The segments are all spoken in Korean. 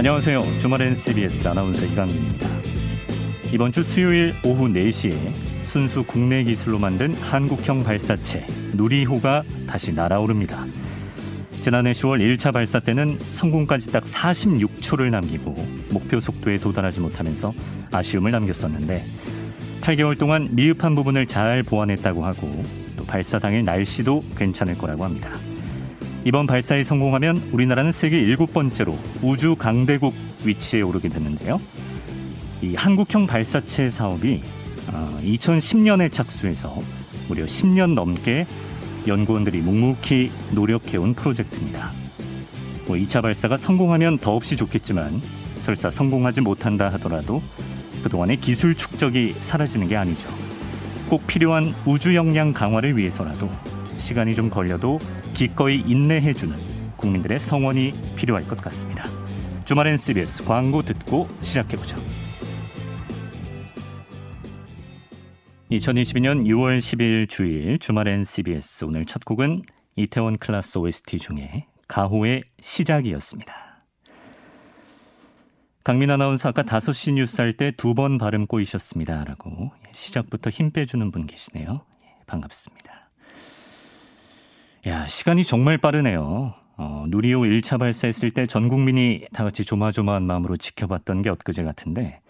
안녕하세요. 주말엔 CBS 아나운서 이강민입니다. 이번 주 수요일 오후 4시에 순수 국내 기술로 만든 한국형 발사체 누리호가 다시 날아오릅니다. 지난해 10월 1차 발사 때는 성공까지 딱 46초를 남기고 목표 속도에 도달하지 못하면서 아쉬움을 남겼었는데 8개월 동안 미흡한 부분을 잘 보완했다고 하고 또 발사 당일 날씨도 괜찮을 거라고 합니다. 이번 발사에 성공하면 우리나라는 세계 일곱 번째로 우주 강대국 위치에 오르게 됐는데요. 이 한국형 발사체 사업이 2010년에 어, 착수해서 무려 10년 넘게 연구원들이 묵묵히 노력해온 프로젝트입니다. 뭐 2차 발사가 성공하면 더없이 좋겠지만 설사 성공하지 못한다 하더라도 그동안의 기술 축적이 사라지는 게 아니죠. 꼭 필요한 우주 역량 강화를 위해서라도 시간이 좀 걸려도 기꺼이 인내해주는 국민들의 성원이 필요할 것 같습니다. 주말엔 CBS 광고 듣고 시작해보죠. 2022년 6월 10일 주일 주말엔 CBS 오늘 첫 곡은 이태원 클라스 OST 중에 가호의 시작이었습니다. 강민 아나운서 아까 5시 뉴스 할 때 두 번 발음 꼬이셨습니다. 라고 시작부터 힘 빼주는 분 계시네요. 예, 반갑습니다. 야, 시간이 정말 빠르네요. 어, 누리호 1차 발사했을 때 전 국민이 다 같이 조마조마한 마음으로 지켜봤던 게 엊그제 같은데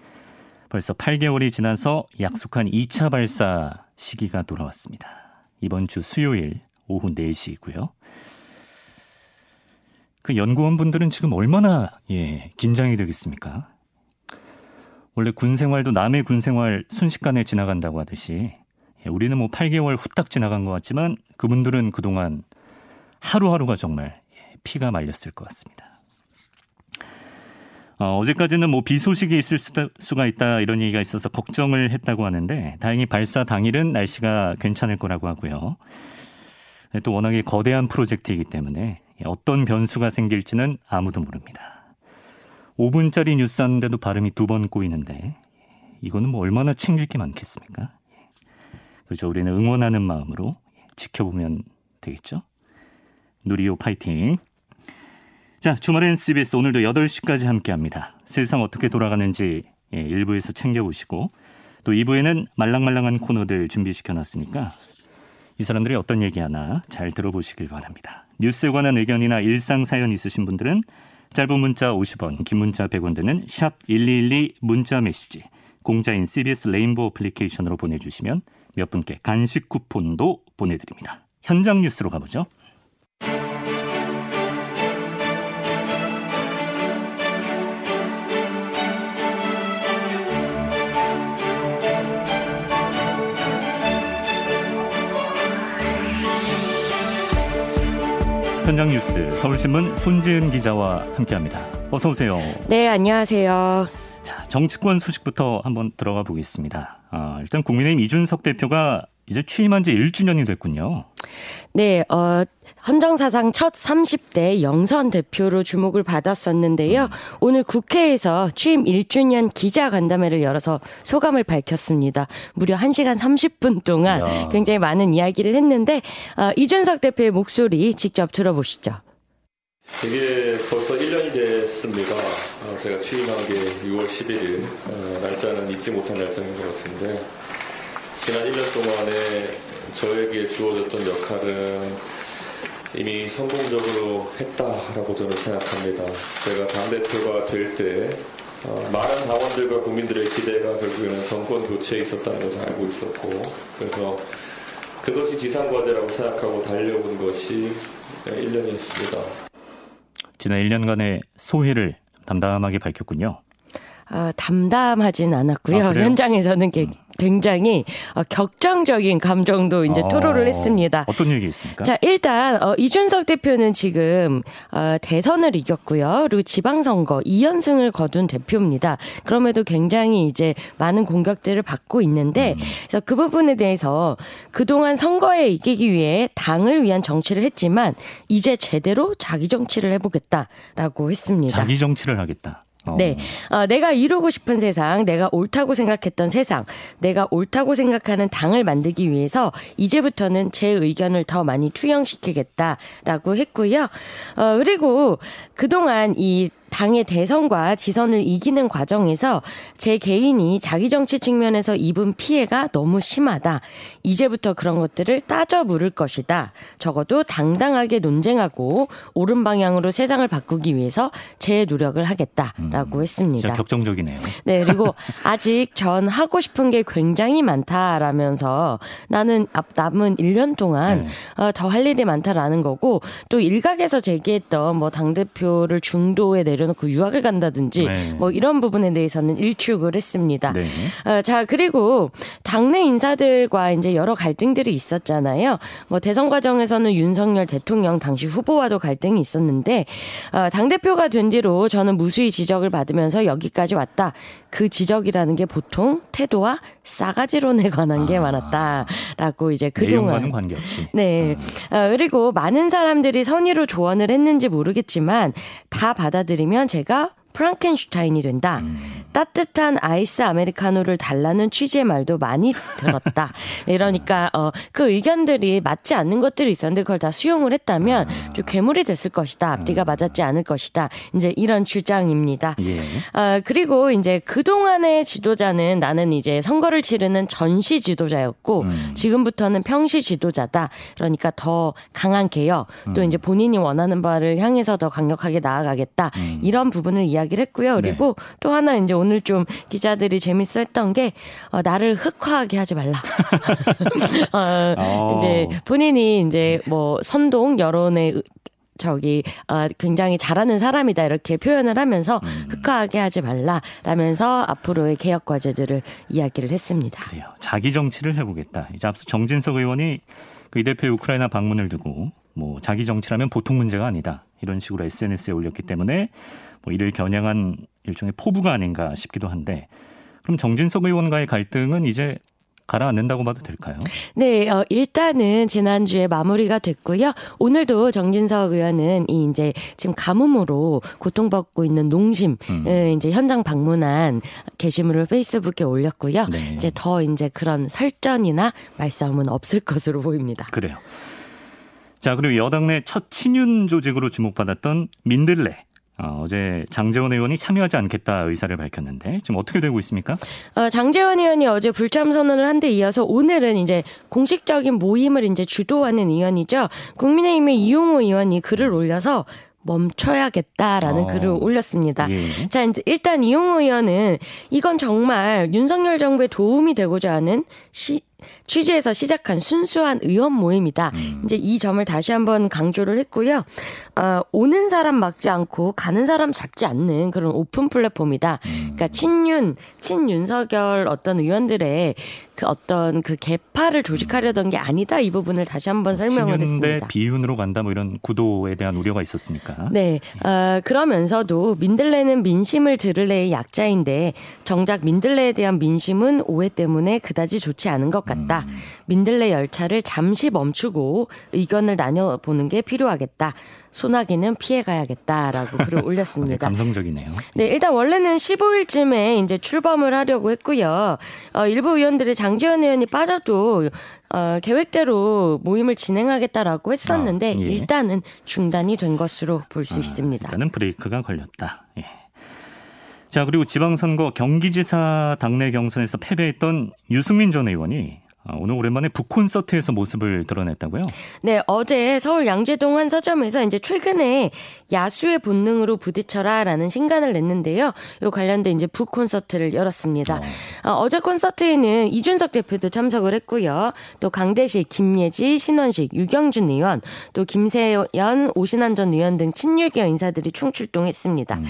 벌써 8개월이 지나서 약속한 2차 발사 시기가 돌아왔습니다. 이번 주 수요일 오후 4시이고요. 그 연구원 분들은 지금 얼마나 예, 긴장이 되겠습니까? 원래 군 생활도 남의 군 생활 순식간에 지나간다고 하듯이 예, 우리는 뭐 8개월 후딱 지나간 것 같지만 그분들은 그동안 하루하루가 정말 예, 피가 말렸을 것 같습니다. 어, 어제까지는 뭐 비 소식이 있을 수가 있다 이런 얘기가 있어서 걱정을 했다고 하는데 다행히 발사 당일은 날씨가 괜찮을 거라고 하고요. 네, 또 워낙에 거대한 프로젝트이기 때문에 어떤 변수가 생길지는 아무도 모릅니다. 5분짜리 뉴스 하는데도 발음이 두 번 꼬이는데 이거는 뭐 얼마나 챙길 게 많겠습니까? 그렇죠. 우리는 응원하는 마음으로 지켜보면 되겠죠. 누리오 파이팅. 자, 주말엔 CBS 오늘도 8시까지 함께 합니다. 세상 어떻게 돌아가는지 예, 1부에서 챙겨보시고 또 2부에는 말랑말랑한 코너들 준비시켜 놨으니까 이 사람들이 어떤 얘기하나 잘 들어보시길 바랍니다. 뉴스에 관한 의견이나 일상 사연 있으신 분들은 짧은 문자 50원, 긴 문자 100원 되는 샵 1212 문자 메시지 공자인 CBS 레인보우 어플리케이션으로 보내주시면 몇 분께 간식 쿠폰도 보내드립니다. 현장 뉴스로 가보죠. 현장 뉴스 서울신문 손지은 기자와 함께합니다. 어서 오세요. 네, 안녕하세요. 자, 정치권 소식부터 한번 들어가 보겠습니다. 아, 일단 국민의힘 이준석 대표가 이제 취임한 지 1주년이 됐군요. 네, 어, 헌정사상 첫 30대 영선 대표로 주목을 받았었는데요. 음. 오늘 국회에서 취임 1주년 기자 간담회를 열어서 소감을 밝혔습니다. 무려 1시간 30분 동안 야. 굉장히 많은 이야기를 했는데, 어, 이준석 대표의 목소리 직접 들어보시죠. 이게 벌써 1년이 됐습니다. 어, 제가 취임한 게 6월 11일. 어, 날짜는 잊지 못한 날짜인 것 같은데, 지난 1년 동안에 저에게 주어졌던 역할은 이미 성공적으로 했다라고 저는 생각합니다. 제가 당대표가 될때 어, 많은 당원들과 국민들의 기대가 결국에는 정권 교체에 있었다는 것을 알고 있었고 그래서 그것이 지상과제라고 생각하고 달려온 것이 1년이었습니다. 지난 1년간의 소회를 담담하게 밝혔군요. 아, 담담하진 않았고요. 아, 현장에서는 음. 굉장히 어, 격정적인 감정도 이제 어, 토로를 했습니다. 어떤 얘기 있습니까? 자, 일단 어, 이준석 대표는 지금 어, 대선을 이겼고요. 그리고 지방선거 2연승을 거둔 대표입니다. 그럼에도 굉장히 이제 많은 공격들을 받고 있는데 음. 그래서 그 부분에 대해서 그동안 선거에 이기기 위해 당을 위한 정치를 했지만 이제 제대로 자기 정치를 해보겠다라고 했습니다. 자기 정치를 하겠다. 어. 네. 어, 내가 이루고 싶은 세상, 내가 옳다고 생각했던 세상, 내가 옳다고 생각하는 당을 만들기 위해서 이제부터는 제 의견을 더 많이 투영시키겠다라고 했고요. 어, 그리고 그동안 이 당의 대선과 지선을 이기는 과정에서 제 개인이 자기 정치 측면에서 입은 피해가 너무 심하다. 이제부터 그런 것들을 따져 물을 것이다. 적어도 당당하게 논쟁하고 옳은 방향으로 세상을 바꾸기 위해서 제 노력을 하겠다라고 음, 했습니다. 진짜 격정적이네요. 네, 그리고 아직 전 하고 싶은 게 굉장히 많다라면서 나는 앞 남은 1년 동안 네. 어, 더할 일이 많다라는 거고 또 일각에서 제기했던 뭐 당 대표를 중도에 내려 놓고 유학을 간다든지 네. 뭐 이런 부분에 대해서는 일축을 했습니다. 네. 어, 자, 그리고 당내 인사들과 이제 여러 갈등들이 있었잖아요. 뭐 대선 과정에서는 윤석열 대통령 당시 후보와도 갈등이 있었는데, 어, 당 대표가 된 뒤로 저는 무수히 지적을 받으면서 여기까지 왔다. 그 지적이라는 게 보통 태도와 싸가지론에 관한 게 아. 많았다라고 이제 그동안. 관계없이. 네. 어, 그리고 많은 사람들이 선의로 조언을 했는지 모르겠지만 다 받아들이면 제가 프랑켄슈타인이 된다. 음. 따뜻한 아이스 아메리카노를 달라는 취지의 말도 많이 들었다. 네, 이러니까 어, 그 의견들이 맞지 않는 것들이 있었는데 그걸 다 수용을 했다면 아. 좀 괴물이 됐을 것이다. 앞뒤가 맞았지 않을 것이다. 이제 이런 주장입니다. 예. 아, 그리고 이제 그동안의 지도자는 나는 이제 선거를 치르는 전시 지도자였고 음. 지금부터는 평시 지도자다. 그러니까 더 강한 개혁 또 음. 이제 본인이 원하는 바를 향해서 더 강력하게 나아가겠다. 음. 이런 부분을 이야 기를 했고요. 네. 그리고 또 하나 이제 오늘 좀 기자들이 재밌어 했던 게 어, 나를 흑화하게 하지 말라. 어, 어. 이제 본인이 이제 뭐 선동 여론의 의- 저기 아 굉장히 잘하는 사람이다 이렇게 표현을 하면서 음. 흑화하게 하지 말라라면서 앞으로의 개혁 과제들을 이야기를 했습니다. 그래요. 자기 정치를 해보겠다. 이제 앞서 정진석 의원이 그이 대표의 우크라이나 방문을 두고 뭐 자기 정치라면 보통 문제가 아니다. 이런 식으로 SNS에 올렸기 때문에 뭐 이를 겨냥한 일종의 포부가 아닌가 싶기도 한데 그럼 정진석 의원과의 갈등은 이제 가라앉는다고 봐도 될까요? 네, 어, 일단은 지난주에 마무리가 됐고요. 오늘도 정진석 의원은 이 이제 지금 가뭄으로 고통받고 있는 농심 음. 을 이제 현장 방문한 게시물을 페이스북에 올렸고요. 네. 이제 더 이제 그런 설전이나 말싸움은 없을 것으로 보입니다. 그래요. 자 그리고 여당 내 첫 친윤 조직으로 주목받았던 민들레. 어, 어제 장재원 의원이 참여하지 않겠다 의사를 밝혔는데 지금 어떻게 되고 있습니까? 어, 장재원 의원이 어제 불참 선언을 한 데 이어서 오늘은 이제 공식적인 모임을 이제 주도하는 의원이죠. 국민의힘의 이용호 의원이 글을 올려서 멈춰야겠다라는 어. 글을 올렸습니다. 예. 자, 일단 이용호 의원은 이건 정말 윤석열 정부에 도움이 되고자 하는 시, 취지에서 시작한 순수한 의원 모임이다. 음. 이제 이 점을 다시 한번 강조를 했고요. 어, 오는 사람 막지 않고 가는 사람 잡지 않는 그런 오픈 플랫폼이다. 음. 그러니까 친윤, 친윤석열 어떤 의원들의 그 어떤 그 개파를 조직하려던 게 아니다. 이 부분을 다시 한번 설명을 했습니다. 비윤으로 간다 뭐 이런 구도에 대한 우려가 있었으니까. 네, 어, 그러면서도 민들레는 민심을 들을래의 약자인데 정작 민들레에 대한 민심은 오해 때문에 그다지 좋지 않은 것 같다. 음. 민들레 열차를 잠시 멈추고 의견을 나눠 보는 게 필요하겠다. 소나기는 피해가야겠다라고 글을 네, 올렸습니다. 감성적이네요. 네, 일단 원래는 15일쯤에 이제 출범을 하려고 했고요. 어, 일부 의원들이 장지원 의원이 빠져도 어, 계획대로 모임을 진행하겠다라고 했었는데 아, 예. 일단은 중단이 된 것으로 볼수 아, 있습니다. 일단은 브레이크가 걸렸다. 예. 자 그리고 지방선거 경기지사 당내 경선에서 패배했던 유승민 전 의원이 아, 오늘 오랜만에 북 콘서트에서 모습을 드러냈다고요? 네, 어제 서울 양재동 한 서점에서 이제 최근에 야수의 본능으로 부딪혀라라는 신간을 냈는데요. 요 관련된 이제 북 콘서트를 열었습니다. 어, 제 콘서트에는 이준석 대표도 참석을 했고요. 또 강대식, 김예지, 신원식, 유경준 의원, 또 김세연, 오신환 전 의원 등 친유계 인사들이 총출동했습니다.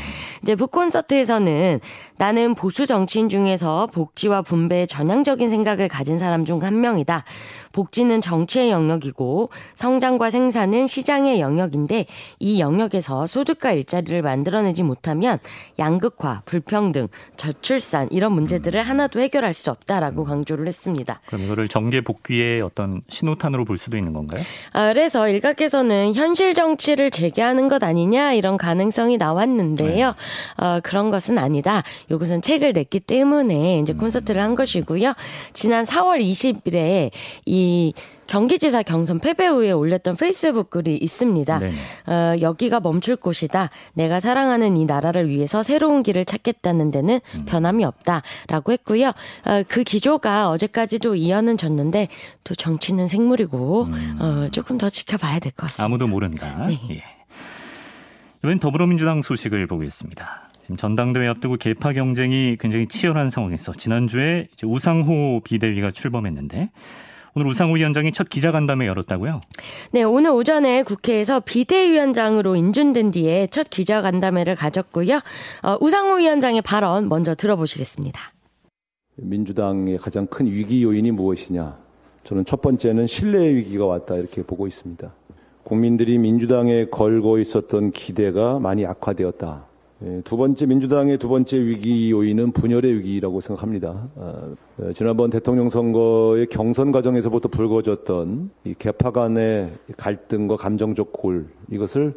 이제 북 콘서트에서는 나는 보수 정치인 중에서 복지와 분배에 전향적인 생각을 가진 사람 중한 명이다. 복지는 정치의 영역이고 성장과 생산은 시장의 영역인데 이 영역에서 소득과 일자리를 만들어내지 못하면 양극화, 불평등, 저출산 이런 문제들을 하나도 해결할 수 없다라고 강조를 했습니다. 그럼 이거를 정계 복귀의 어떤 신호탄으로 볼 수도 있는 건가요? 아, 그래서 일각에서는 현실 정치를 재개하는 것 아니냐 이런 가능성이 나왔는데요. 어, 그런 것은 아니다. 이것은 책을 냈기 때문에 이제 콘서트를 한 것이고요. 지난 4월 20 일에 이 경기지사 경선 패배 후에 올렸던 페이스북 글이 있습니다. 네. 어, 여기가 멈출 곳이다. 내가 사랑하는 이 나라를 위해서 새로운 길을 찾겠다는 데는 음. 변함이 없다라고 했고요. 어, 그 기조가 어제까지도 이어는 졌는데 또 정치는 생물이고 음. 어, 조금 더 지켜봐야 될 것 같습니다. 아무도 모른다. 네. 예. 이번 더불어민주당 소식을 보겠습니다. 지금 전당대회 앞두고 개파 경쟁이 굉장히 치열한 상황에서 지난주에 우상호 비대위가 출범했는데 오늘 우상호 위원장이 첫 기자간담회 열었다고요? 네, 오늘 오전에 국회에서 비대위원장으로 인준된 뒤에 첫 기자간담회를 가졌고요. 어, 우상호 위원장의 발언 먼저 들어보시겠습니다. 민주당의 가장 큰 위기 요인이 무엇이냐? 저는 첫 번째는 신뢰 위기가 왔다 이렇게 보고 있습니다. 국민들이 민주당에 걸고 있었던 기대가 많이 악화되었다. 예, 두 번째 민주당의 두 번째 위기 요인은 분열의 위기라고 생각합니다. 어, 어, 지난번 대통령 선거의 경선 과정에서부터 불거졌던 이 개파 간의 갈등과 감정적 골 이것을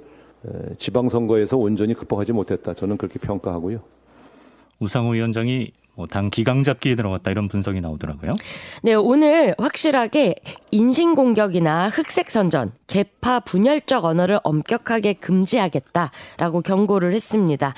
지방 선거에서 온전히 극복하지 못했다. 저는 그렇게 평가하고요. 우상호 위원장이 뭐 당 기강 잡기에 들어갔다 이런 분석이 나오더라고요. 네, 오늘 확실하게 인신 공격이나 흑색 선전, 개파 분열적 언어를 엄격하게 금지하겠다라고 경고를 했습니다.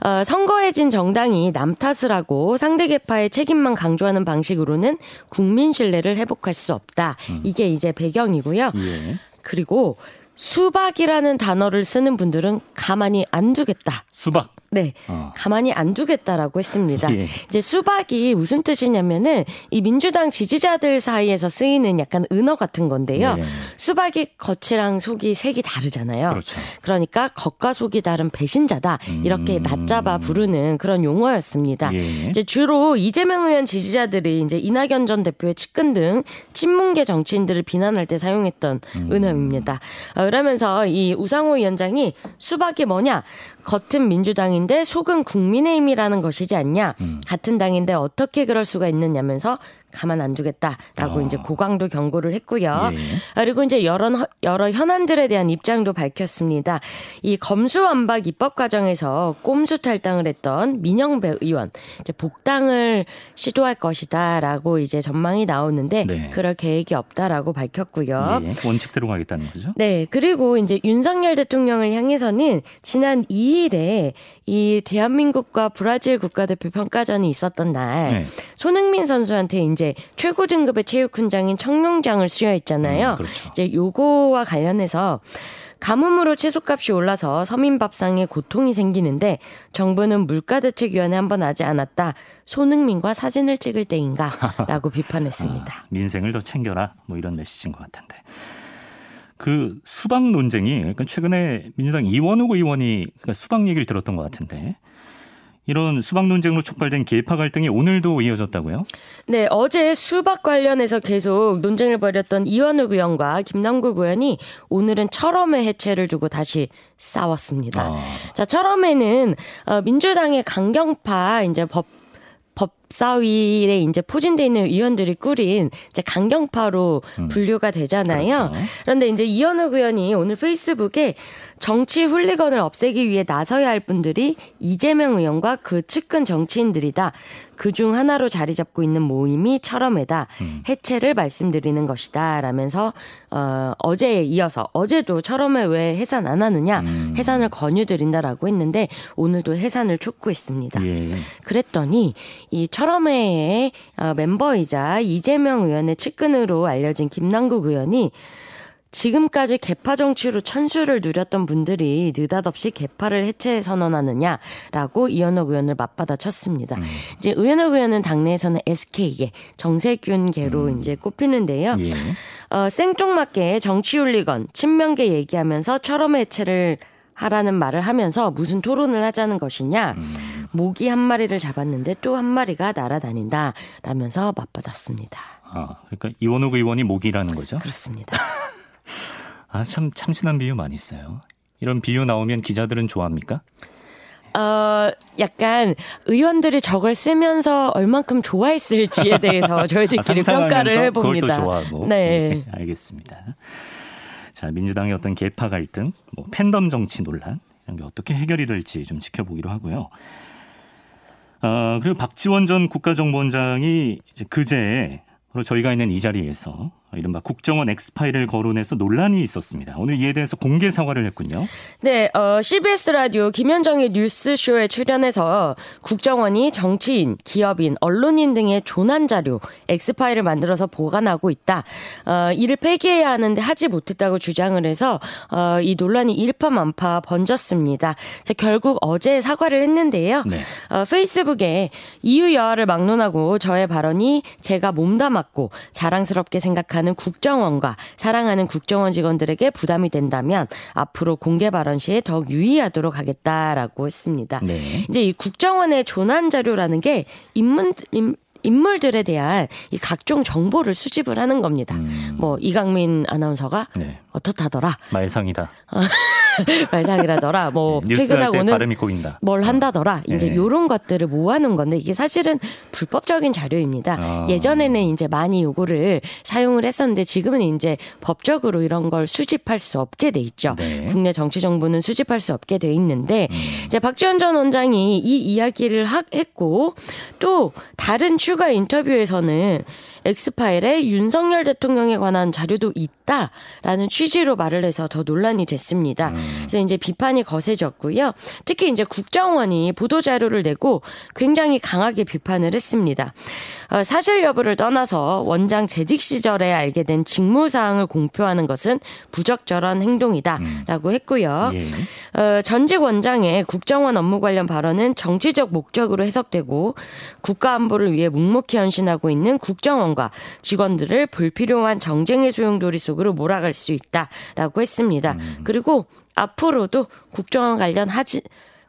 어, 선거에 진 정당이 남 탓을 하고 상대 개파의 책임만 강조하는 방식으로는 국민 신뢰를 회복할 수 없다. 음. 이게 이제 배경이고요. 예. 그리고 수박이라는 단어를 쓰는 분들은 가만히 안 두겠다. 수박. 네. 어. 가만히 안 두겠다라고 했습니다. 예. 이제 수박이 무슨 뜻이냐면은 이 민주당 지지자들 사이에서 쓰이는 약간 은어 같은 건데요. 예. 수박이 겉이랑 속이 색이 다르잖아요. 그렇죠. 그러니까 겉과 속이 다른 배신자다. 이렇게 음. 낮잡아 부르는 그런 용어였습니다. 예. 이제 주로 이재명 의원 지지자들이 이제 이낙연 전 대표의 측근 등 친문계 정치인들을 비난할 때 사용했던 음. 은어입니다. 어, 그러면서 이 우상호 위원장이 수박이 뭐냐? 겉은 민주당 인데 속은 국민의힘이라는 것이지 않냐. 음. 같은 당인데 어떻게 그럴 수가 있느냐면서 가만 안 두겠다라고 어. 이제 고강도 경고를 했고요. 예. 그리고 이제 여러 여러 현안들에 대한 입장도 밝혔습니다. 이 검수완박 입법 과정에서 꼼수 탈당을 했던 민영배 의원 이제 복당을 시도할 것이다라고 이제 전망이 나오는데 네. 그럴 계획이 없다라고 밝혔고요. 네. 원칙대로 가겠다는 거죠? 네. 그리고 이제 윤석열 대통령을 향해서는 지난 2일에 이 대한민국과 브라질 국가대표 평가전이 있었던 날 네. 손흥민 선수한테 이제 최고 등급의 체육 훈장인 청룡장을 수여했잖아요. 음, 그렇죠. 이제 요거와 관련해서 가뭄으로 채소값이 올라서 서민 밥상에 고통이 생기는데 정부는 물가대책위원회 한 번 하지 않았다. 손흥민과 사진을 찍을 때인가라고 비판했습니다. 아, 민생을 더 챙겨라. 뭐 이런 메시지인 것 같은데. 그 수박 논쟁이 그러니까 최근에 민주당 이원욱 의원이 그러니까 수박 얘기를 들었던 것 같은데 이런 수박 논쟁으로 촉발된 개파 갈등이 오늘도 이어졌다고요? 네, 어제 수박 관련해서 계속 논쟁을 벌였던 이원욱 의원과 김남국 의원이 오늘은 철험의 해체를 두고 다시 싸웠습니다. 아. 자, 철험에는 어, 민주당의 강경파 이제 법 법사위에 이제 포진돼 있는 의원들이 꾸린 이제 강경파로 음. 분류가 되잖아요. 그렇죠. 그런데 이제 이현욱 의원이 오늘 페이스북에 정치 훌리건을 없애기 위해 나서야 할 분들이 이재명 의원과 그 측근 정치인들이다. 그중 하나로 자리 잡고 있는 모임이 철험회다. 음. 해체를 말씀드리는 것이다. 라면서 어, 어제에 이어서 어제도 철험회 왜 해산 안 하느냐 음. 해산을 권유드린다라고 했는데 오늘도 해산을 촉구했습니다. 예. 그랬더니 이 철험회의 어, 멤버이자 이재명 의원의 측근으로 알려진 김남국 의원이 지금까지 개파 정치로 천수를 누렸던 분들이 느닷없이 개파를 해체 선언하느냐라고 이현옥 의원을 맞받아 쳤습니다. 음. 이제 의현옥 의원은 당내에서는 SK계 정세균계로 음. 이제 꼽히는데요. 예. 어, 생뚱맞게 정치 윤리건 친명계 얘기하면서 철험 해체를 하라는 말을 하면서 무슨 토론을 하자는 것이냐. 음. 모기 한 마리를 잡았는데 또 한 마리가 날아다닌다 라면서 맞받았습니다. 아, 그러니까 이원욱 의원이 모기라는 거죠? 그렇습니다. 아, 참 참신한 비유 많이 있어요. 이런 비유 나오면 기자들은 좋아합니까? 어, 약간 의원들이 저걸 쓰면서 얼만큼 좋아했을지에 대해서 저희들끼리 아, 평가를 해봅니다. 네. 네. 알겠습니다. 자, 민주당의 어떤 개파 갈등, 뭐 팬덤 정치 논란 이런 게 어떻게 해결이 될지 좀 지켜보기로 하고요. 어, 그리고 박지원 전 국가정보원장이 이제 그제 바로 저희가 있는 이 자리에서 이른바 국정원 엑스파일을 거론해서 논란이 있었습니다. 오늘 이에 대해서 공개 사과를 했군요. 네, 어, CBS 라디오 김현정의 뉴스쇼에 출연해서 국정원이 정치인, 기업인, 언론인 등의 조난 자료 엑스파일을 만들어서 보관하고 있다. 어, 이를 폐기해야 하는데 하지 못했다고 주장을 해서 어, 이 논란이 일파만파 번졌습니다. 자, 결국 어제 사과를 했는데요. 네. 어, 페이스북에 이유 여하를 막론하고 저의 발언이 제가 몸담았고 자랑스럽게 생각하는 국정원과 사랑하는 국정원 직원들에게 부담이 된다면 앞으로 공개 발언 시에 더욱 유의하도록 하겠다라고 했습니다. 네. 이제 이 국정원의 조난 자료라는 게 인문 인, 인물들에 대한 이 각종 정보를 수집을 하는 겁니다. 뭐 이강민 아나운서가 음. 네. 어떻다더라 말상이다. 말상이라더라 뭐 네, 퇴근하고는 발음이 꼬인다. 뭘 한다더라. 이제 네. 요런 것들을 모아놓은 건데 이게 사실은 불법적인 자료입니다. 아. 예전에는 이제 많이 요거를 사용을 했었는데 지금은 이제 법적으로 이런 걸 수집할 수 없게 돼 있죠. 네. 국내 정치 정보는 수집할 수 없게 돼 있는데 음. 이제 박지원 전 원장이 이 이야기를 하- 했고 또 다른 추가 인터뷰에서는 엑스파일에 윤석열 대통령에 관한 자료도 있다라는 취지로 말을 해서 더 논란이 됐습니다. 그래서 이제 비판이 거세졌고요. 특히 이제 국정원이 보도 자료를 내고 굉장히 강하게 비판을 했습니다. 어, 사실 여부를 떠나서 원장 재직 시절에 알게 된 직무 사항을 공표하는 것은 부적절한 행동이다라고 했고요. 예. 어, 전직 원장의 국정원 업무 관련 발언은 정치적 목적으로 해석되고 국가 안보를 위해 묵묵히 헌신하고 있는 국정원과 직원들을 불필요한 정쟁의 소용돌이 속으로 몰아갈 수 있다라고 했습니다. 음. 그리고 앞으로도 국정원 관련 하지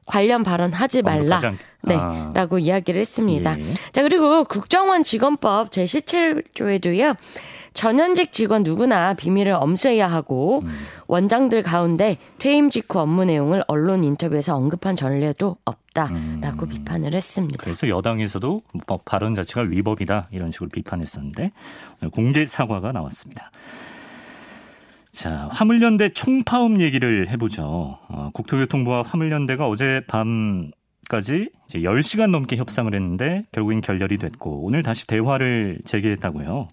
관련 발언 하지 말라. 네, 아. 라고 이야기를 했습니다. 예. 자, 그리고 국정원 직원법 제17조에도요, 전현직 직원 누구나 비밀을 엄수해야 하고, 음. 원장들 가운데 퇴임 직후 업무 내용을 언론 인터뷰에서 언급한 전례도 없다라고 음. 비판을 했습니다. 그래서 여당에서도 법 발언 자체가 위법이다 이런 식으로 비판했었는데 공개 사과가 나왔습니다. 자, 화물연대 총파업 얘기를 해보죠. 어, 국토교통부와 화물연대가 어제 밤 까지 이제 10시간 넘게 협상을 했는데 결국엔 결렬이 됐고 오늘 다시 대화를 재개했다고요.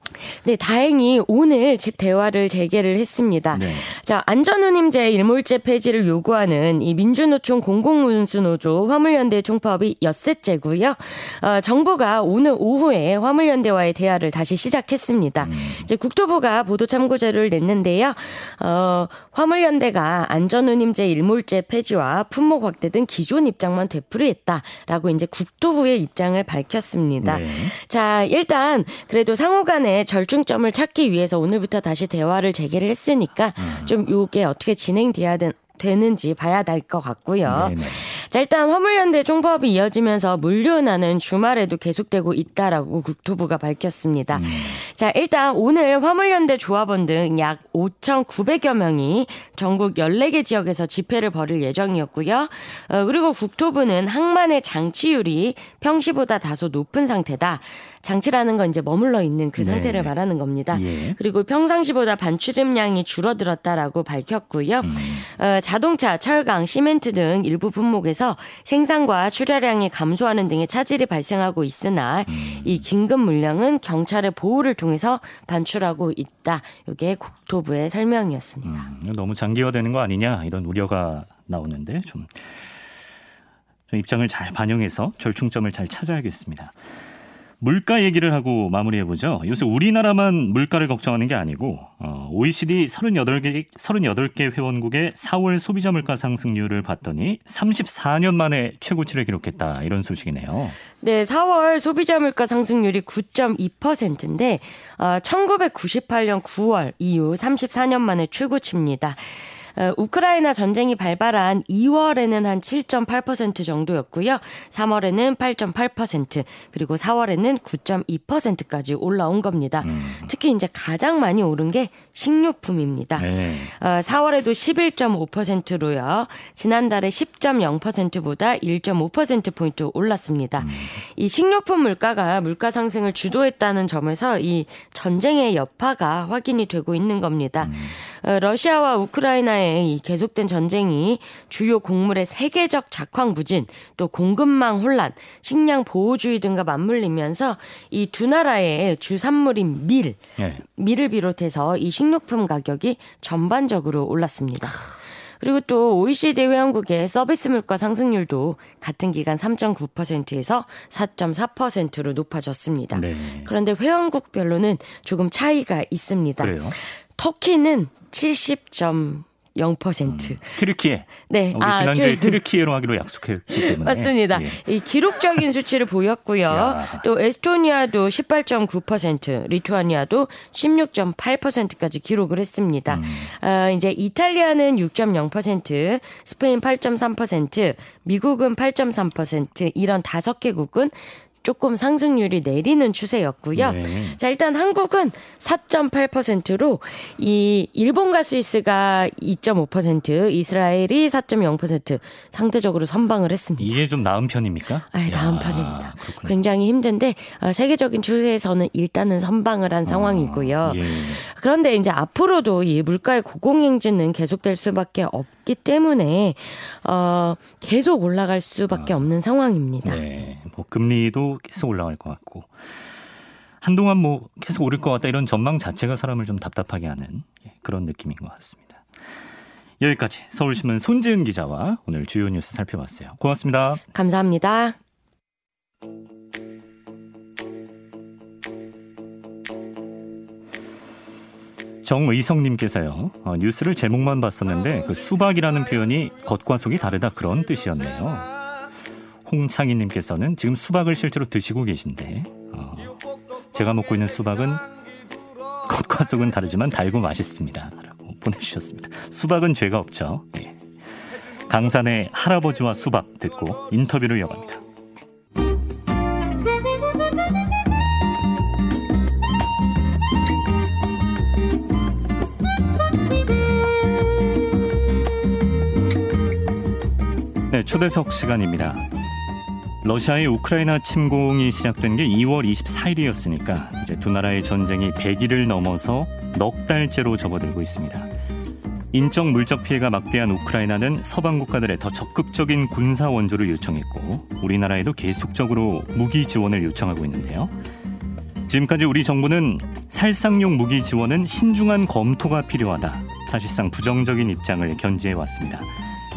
네, 다행히 오늘 제- 대화를 재개를 했습니다. 네. 자, 안전운임제 일몰제 폐지를 요구하는 이 민주노총 공공운수노조 화물연대 총파업이 엿새째고요. 어, 정부가 오늘 오후에 화물연대와의 대화를 다시 시작했습니다. 이제 국토부가 보도 참고자료를 냈는데요. 어, 화물연대가 안전운임제 일몰제 폐지와 품목 확대 등 기존 입장만 되풀이 했다. 라고 이제 국토부의 입장을 밝혔습니다. 네. 자, 일단 그래도 상호 간의 절충점을 찾기 위해서 오늘부터 다시 대화를 재개를 했으니까 좀 요게 어떻게 진행돼야 되, 되는지 봐야 될 것 같고요. 네네. 자, 일단 화물연대 총파업이 이어지면서 물류난은 주말에도 계속되고 있다라고 국토부가 밝혔습니다. 자, 일단 오늘 화물연대 조합원 등 약 5,900여 명이 전국 14개 지역에서 집회를 벌일 예정이었고요. 어, 그리고 국토부는 항만의 장치율이 평시보다 다소 높은 상태다. 장치라는 건 이제 머물러 있는 그 상태를 네네. 말하는 겁니다. 예. 그리고 평상시보다 반출입량이 줄어들었다라고 밝혔고요. 음. 어, 자동차, 철강, 시멘트 등 일부 품목에서 생산과 출하량이 감소하는 등의 차질이 발생하고 있으나 음. 이 긴급 물량은 경찰의 보호를 통해서 반출하고 있다. 이게 국토부의 설명이었습니다. 음, 너무 장기화되는 거 아니냐 이런 우려가 나오는데 좀, 좀 입장을 잘 반영해서 절충점을 잘 찾아야겠습니다. 물가 얘기를 하고 마무리해 보죠. 요새 우리나라만 물가를 걱정하는 게 아니고 어, OECD 38개, 38개 회원국의 4월 소비자 물가 상승률을 봤더니 34년 만에 최고치를 기록했다 이런 소식이네요. 네, 4월 소비자 물가 상승률이 9.2%인데 어, 1998년 9월 이후 34년 만에 최고치입니다. 어, 우크라이나 전쟁이 발발한 2월에는 한 7.8% 정도였고요. 3월에는 8.8%, 그리고 4월에는 9.2%까지 올라온 겁니다. 특히 이제 가장 많이 오른 게 식료품입니다. 네. 어, 4월에도 11.5%로요. 지난달에 10.0%보다 1.5%포인트 올랐습니다. 이 식료품 물가가 물가 상승을 주도했다는 점에서 이 전쟁의 여파가 확인이 되고 있는 겁니다. 어, 러시아와 우크라이나의 동안에 이 계속된 전쟁이 주요 곡물의 세계적 작황 부진, 또 공급망 혼란, 식량 보호주의 등과 맞물리면서 이 두 나라의 주산물인 밀, 네. 밀을 비롯해서 이 식료품 가격이 전반적으로 올랐습니다. 그리고 또 OECD 회원국의 서비스 물가 상승률도 같은 기간 3.9%에서 4.4%로 높아졌습니다. 네. 그런데 회원국별로는 조금 차이가 있습니다. 그래요? 터키는 70점 0%. 음, 트르키에. 네. 우리 아, 지난주에 그, 트르 키에로 하기로 약속했기 때문에. 맞습니다. 예. 이 기록적인 수치를 보였고요. 야. 또 에스토니아도 18.9%, 리투아니아도 16.8%까지 기록을 했습니다. 음. 아, 이제 이탈리아는 6.0%, 스페인 8.3%, 미국은 8.3%, 이런 다섯 개국은 조금 상승률이 내리는 추세였고요. 네. 자, 일단 한국은 4.8%로 이 일본과 스위스가 2.5%, 이스라엘이 4.0% 상대적으로 선방을 했습니다. 이게 좀 나은 편입니까? 아, 나은 편입니다. 그렇구나. 굉장히 힘든데 어, 세계적인 추세에서는 일단은 선방을 한 아, 상황이고요. 예. 그런데 이제 앞으로도 이 물가의 고공행진은 계속될 수밖에 없기 때문에 어, 계속 올라갈 수밖에 아, 없는 상황입니다. 네. 뭐 금리도 계속 올라갈 것 같고 한동안 뭐 계속 오를 것 같다 이런 전망 자체가 사람을 좀 답답하게 하는 예, 그런 느낌인 것 같습니다. 여기까지 서울신문 손지은 기자와 오늘 주요 뉴스 살펴봤어요. 고맙습니다. 감사합니다. 정의성님께서요 어, 뉴스를 제목만 봤었는데 그 수박이라는 표현이 겉과 속이 다르다 그런 뜻이었네요. 홍창희님께서는 지금 수박을 실제로 드시고 계신데 어, 제가 먹고 있는 수박은 겉과 속은 다르지만 달고 맛있습니다. 라고 보내주셨습니다. 수박은 죄가 없죠. 예. 강산의 할아버지와 수박 듣고 인터뷰를 이어갑니다. 초대석 시간입니다. 러시아의 우크라이나 침공이 시작된 게 2월 24일이었으니까 이제 두 나라의 전쟁이 100일을 넘어서 넉 달째로 접어들고 있습니다. 인적 물적 피해가 막대한 우크라이나는 서방 국가들의 더 적극적인 군사 원조를 요청했고 우리나라에도 계속적으로 무기 지원을 요청하고 있는데요. 지금까지 우리 정부는 살상용 무기 지원은 신중한 검토가 필요하다. 사실상 부정적인 입장을 견지해 왔습니다.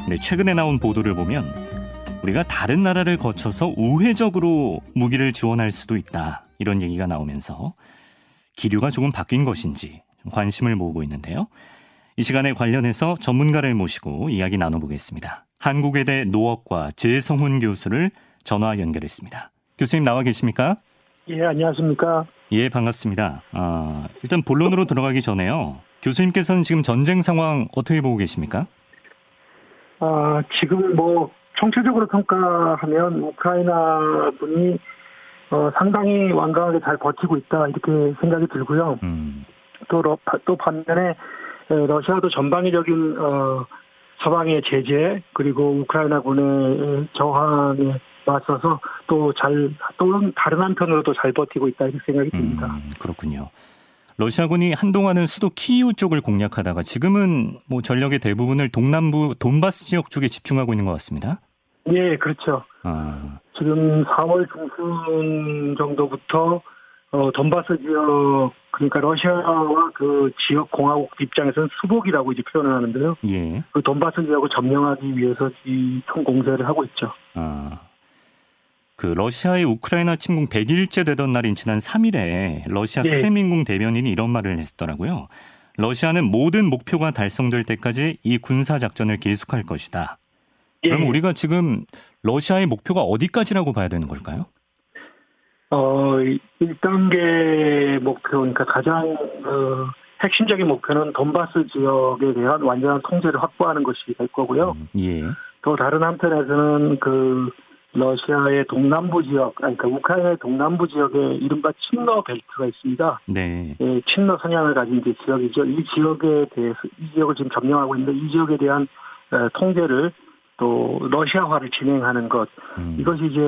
근데 최근에 나온 보도를 보면 우리가 다른 나라를 거쳐서 우회적으로 무기를 지원할 수도 있다. 이런 얘기가 나오면서 기류가 조금 바뀐 것인지 관심을 모으고 있는데요. 이 시간에 관련해서 전문가를 모시고 이야기 나눠보겠습니다. 한국외대 노업과 재성훈 교수를 전화 연결했습니다. 교수님 나와 계십니까? 예, 안녕하십니까? 예, 반갑습니다. 아, 일단 본론으로 들어가기 전에요. 교수님께서는 지금 전쟁 상황 어떻게 보고 계십니까? 아, 지금 뭐 총체적으로 평가하면 우크라이나 분이 어, 상당히 완강하게 잘 버티고 있다 이렇게 생각이 들고요. 음. 또, 러, 또 반면에 러시아도 전방위적인 어, 서방의 제재 그리고 우크라이나군의 저항에 맞서서 또 잘또 다른 한편으로도 잘 버티고 있다 이렇게 생각이 듭니다. 음, 그렇군요. 러시아군이 한동안은 수도 키이우 쪽을 공략하다가 지금은 뭐 전력의 대부분을 동남부 돈바스 지역 쪽에 집중하고 있는 것 같습니다. 예, 그렇죠. 아. 지금 4월 중순 정도부터 어, 돈바스 지역 그러니까 러시아와 그 지역 공화국 입장에서는 수복이라고 이제 표현을 하는데요. 예. 그 돈바스 지역을 점령하기 위해서 이 총 공세를 하고 있죠. 아. 그 러시아의 우크라이나 침공 100일째 되던 날인 지난 3일에 러시아 예. 크레민궁 대변인이 이런 말을 했더라고요. 러시아는 모든 목표가 달성될 때까지 이 군사 작전을 계속할 것이다. 예. 그럼 우리가 지금 러시아의 목표가 어디까지라고 봐야 되는 걸까요? 어, 1단계 목표, 그러니까 가장 어, 핵심적인 목표는 돈바스 지역에 대한 완전한 통제를 확보하는 것이 될 거고요. 음, 예. 또 다른 한편에서는 그 러시아의 동남부 지역, 그러니까 우크라이나의 동남부 지역에 이른바 친러 벨트가 있습니다. 네. 예, 친러 성향을 가진 지역이죠. 이 지역에 대해서 이 지역을 지금 점령하고 있는데 이 지역에 대한 어, 통제를 또 러시아화를 진행하는 것 음. 이것이 이제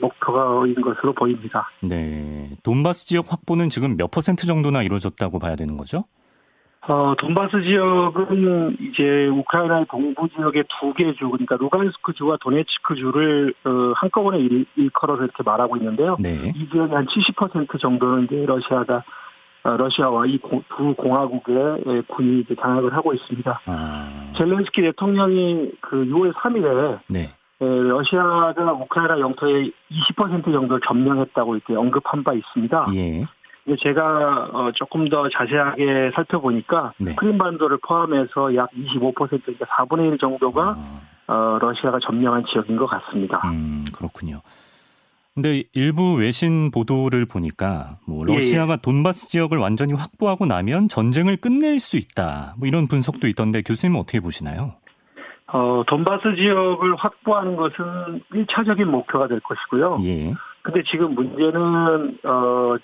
목표가인 것으로 보입니다. 네, 돈바스 지역 확보는 지금 몇 퍼센트 정도나 이루어졌다고 봐야 되는 거죠? 어, 돈바스 지역은 이제 우크라이나의 동부 지역의 두 개 주, 그러니까 루간스크 주와 도네츠크 주를 어, 한꺼번에 일, 일컬어서 이렇게 말하고 있는데요. 네. 이 지역의 한 70% 정도는 이제 러시아가 어, 러시아와 이 두 공화국의 군이 이제 장악을 하고 있습니다. 아. 젤렌스키 대통령이 그 6월 3일에 네. 러시아가 우크라이나 영토의 20% 정도를 점령했다고 이렇게 언급한 바 있습니다. 예. 제가 어, 조금 더 자세하게 살펴보니까 네. 크림반도를 포함해서 약 25% 그러니까 4분의 1 정도가 아. 어, 러시아가 점령한 지역인 것 같습니다. 음, 그렇군요. 근데 일부 외신 보도를 보니까 뭐 예, 예. 러시아가 예. 돈바스 지역을 완전히 확보하고 나면 전쟁을 끝낼 수 있다. 뭐 이런 분석도 있던데 교수님은 어떻게 보시나요? 어, 돈바스 지역을 확보하는 것은 1차적인 목표가 될 것이고요. 예. 근데 지금 문제는 어 음,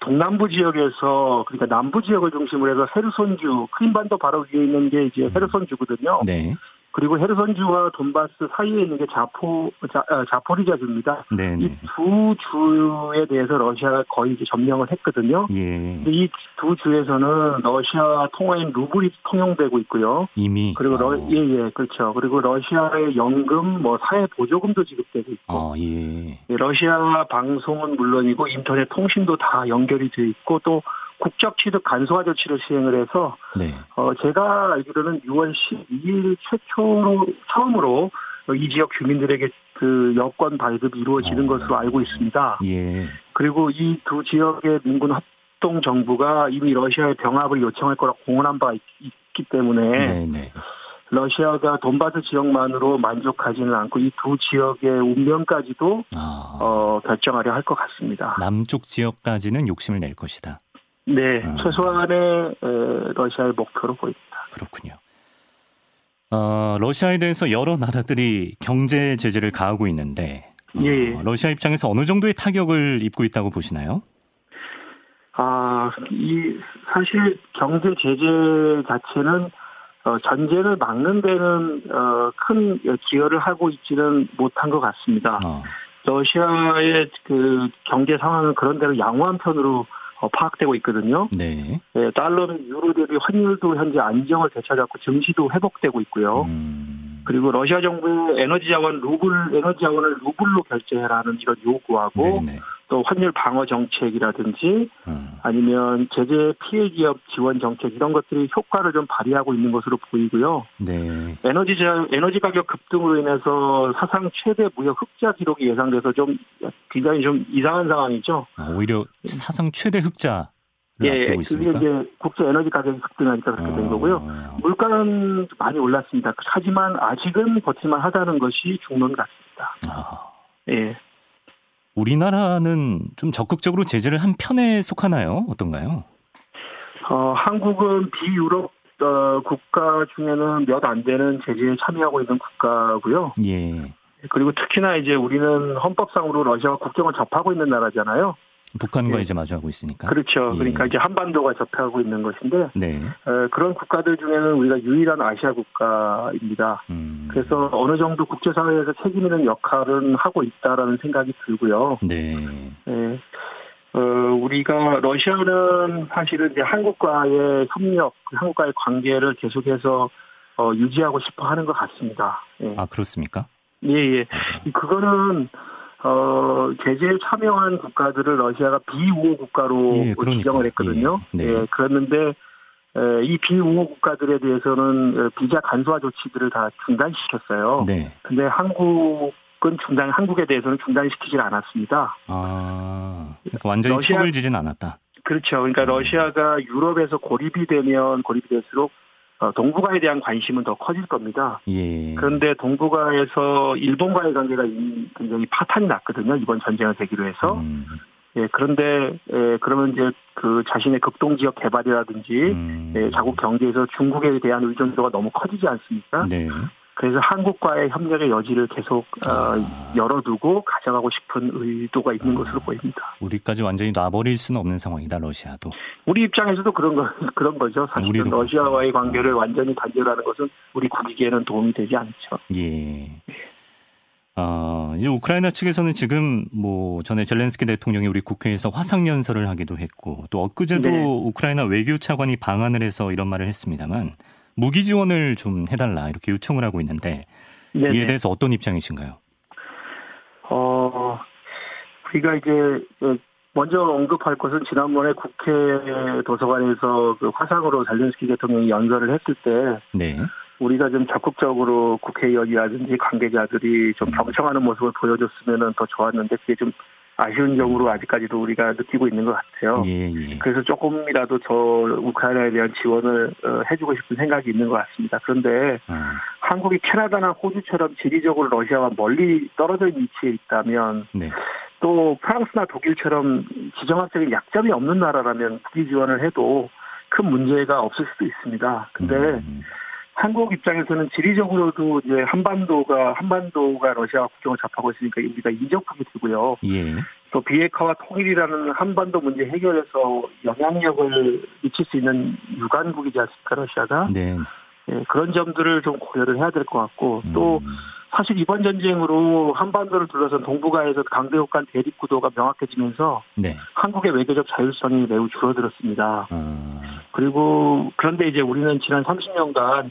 동남부 지역에서 그러니까 남부 지역을 중심으로 해서 헤르손주 크림반도 바로 위에 있는 게 이제 음. 헤르손주거든요. 네. 그리고 헤르손주와 돈바스 사이에 있는 게 자포 자, 어, 자포리자주입니다. 네, 네. 이두 주에 대해서 러시아가 거의 이제 점령을 했거든요. 예. 이두 주에서는 러시아 통화인 루블이 통용되고 있고요. 이미 그리고 러, 어. 예, 예, 그렇죠. 그리고 러시아의 연금, 뭐 사회 보조금도 지급되고 있고. 어, 예. 러시아 방송은 물론이고 인터넷 통신도 다 연결이 돼 있고 또 국적 취득 간소화 조치를 시행을 해서 네. 어 제가 알기로는 6월 12일 최초로 처음으로 이 지역 주민들에게 그 여권 발급이 이루어지는 어. 것으로 알고 있습니다. 예. 그리고 이 두 지역의 민군 합동 정부가 이미 러시아의 병합을 요청할 거라 공언한 바 있, 기 때문에 네네. 네. 러시아가 돈바스 지역만으로 만족하지는 않고 이 두 지역의 운명까지도 아. 어, 결정하려 할 것 같습니다. 남쪽 지역까지는 욕심을 낼 것이다. 네, 음. 최소한의 러시아의 목표로 보입니다. 그렇군요. 어, 러시아에 대해서 여러 나라들이 경제 제재를 가하고 있는데 어, 예. 러시아 입장에서 어느 정도의 타격을 입고 있다고 보시나요? 아, 이 사실 경제 제재 자체는 어, 전쟁을 막는 데는 어, 큰 기여를 하고 있지는 못한 것 같습니다. 어. 러시아의 그 경제 상황은 그런 대로 양호한 편으로 어, 파악되고 있거든요. 네. 네. 달러는 유로 대비 환율도 현재 안정을 되찾았고 증시도 회복되고 있고요. 음. 그리고 러시아 정부의 에너지 자원 루블 에너지 자원을 루블로 결제해라는 이런 요구하고 네네. 또 환율 방어 정책이라든지 음. 아니면 제재 피해 기업 지원 정책 이런 것들이 효과를 좀 발휘하고 있는 것으로 보이고요. 네. 에너지 자, 에너지 가격 급등으로 인해서 사상 최대 무역 흑자 기록이 예상돼서 좀 굉장히 좀 이상한 상황이죠. 아, 오히려 사상 최대 흑자 예, 그게 이제 국제 에너지 가격이 급등하니까 그렇게 된 아. 거고요. 물가는 많이 올랐습니다. 하지만 아직은 버틸만 하다는 것이 중론 같습니다. 아. 예. 우리나라는 좀 적극적으로 제재를 한 편에 속하나요? 어떤가요? 어, 한국은 비유럽 어, 국가 중에는 몇 안 되는 제재에 참여하고 있는 국가고요. 예. 그리고 특히나 이제 우리는 헌법상으로 러시아와 국경을 접하고 있는 나라잖아요. 북한과 예. 이제 마주하고 있으니까. 그렇죠. 예. 그러니까 이제 한반도가 접하고 있는 것인데 네. 에, 그런 국가들 중에는 우리가 유일한 아시아 국가입니다. 음. 그래서 어느 정도 국제사회에서 책임 있는 역할은 하고 있다라는 생각이 들고요. 네. 예. 어, 우리가 러시아는 사실은 이제 한국과의 협력, 한국과의 관계를 계속해서 어, 유지하고 싶어 하는 것 같습니다. 예. 아 그렇습니까? 예, 예. 그거는 어, 제재에 참여한 국가들을 러시아가 비우호 국가로 예, 지정을 했거든요. 예, 네. 예, 그랬는데 에, 이 비우호 국가들에 대해서는 비자 간소화 조치들을 다 중단시켰어요. 네. 근데 한국은 중단, 한국에 대해서는 중단시키질 않았습니다. 아, 그러니까 완전히 러시아, 척을 지진 않았다. 그렇죠. 그러니까 음. 러시아가 유럽에서 고립이 되면 고립이 될수록 어, 동북아에 대한 관심은 더 커질 겁니다. 예. 그런데 동북아에서 일본과의 관계가 굉장히 파탄이 났거든요. 이번 전쟁을 계기로 해서. 음. 예, 그런데, 예, 그러면 이제 그 자신의 극동 지역 개발이라든지, 음. 예, 자국 경제에서 중국에 대한 의존도가 너무 커지지 않습니까? 네. 그래서 한국과의 협력의 여지를 계속 어, 아. 열어두고 가져가고 싶은 의도가 있는 아. 것으로 보입니다. 우리까지 완전히 놔버릴 수는 없는 상황이다 러시아도. 우리 입장에서도 그런 거 그런 거죠. 사실은 러시아와의 그렇죠. 관계를 완전히 단절하는 것은 우리 국익에는 도움이 되지 않죠. 예. 어, 이제 우크라이나 측에서는 지금 뭐 전에 젤렌스키 대통령이 우리 국회에서 화상 연설을 하기도 했고 또 엊그제도 네. 우크라이나 외교 차관이 방한을 해서 이런 말을 했습니다만 무기 지원을 좀 해달라 이렇게 요청을 하고 있는데 네네. 이에 대해서 어떤 입장이신가요? 어, 우리가 이제 그 먼저 언급할 것은 지난번에 국회 도서관에서 그 화상으로 젤렌스키 대통령이 연설을 했을 때 네. 우리가 좀 적극적으로 국회의원이라든지 관계자들이 좀 경청하는 모습을 보여줬으면 더 좋았는데 그게 좀 아쉬운 점으로 아직까지도 우리가 느끼고 있는 것 같아요. 예, 예. 그래서 조금이라도 저 우크라이나에 대한 지원을 어, 해주고 싶은 생각이 있는 것 같습니다. 그런데 아. 한국이 캐나다나 호주처럼 지리적으로 러시아와 멀리 떨어져 있는 위치에 있다면 네. 또 프랑스나 독일처럼 지정학적인 약점이 없는 나라라면 국기 지원을 해도 큰 문제가 없을 수도 있습니다. 근데 음. 한국 입장에서는 지리적으로도 이제 한반도가 한반도가 러시아 국경을 접하고 있으니까 우리가 인접하게 되고요. 예. 또 비핵화와 통일이라는 한반도 문제 해결에서 영향력을 미칠 수 있는 유관국이지 않습니까 러시아가? 네. 예, 그런 점들을 좀 고려를 해야 될 것 같고 또 음. 사실 이번 전쟁으로 한반도를 둘러싼 동북아에서 강대국 간 대립 구도가 명확해지면서 네. 한국의 외교적 자율성이 매우 줄어들었습니다. 음. 그리고 그런데 이제 우리는 지난 30년간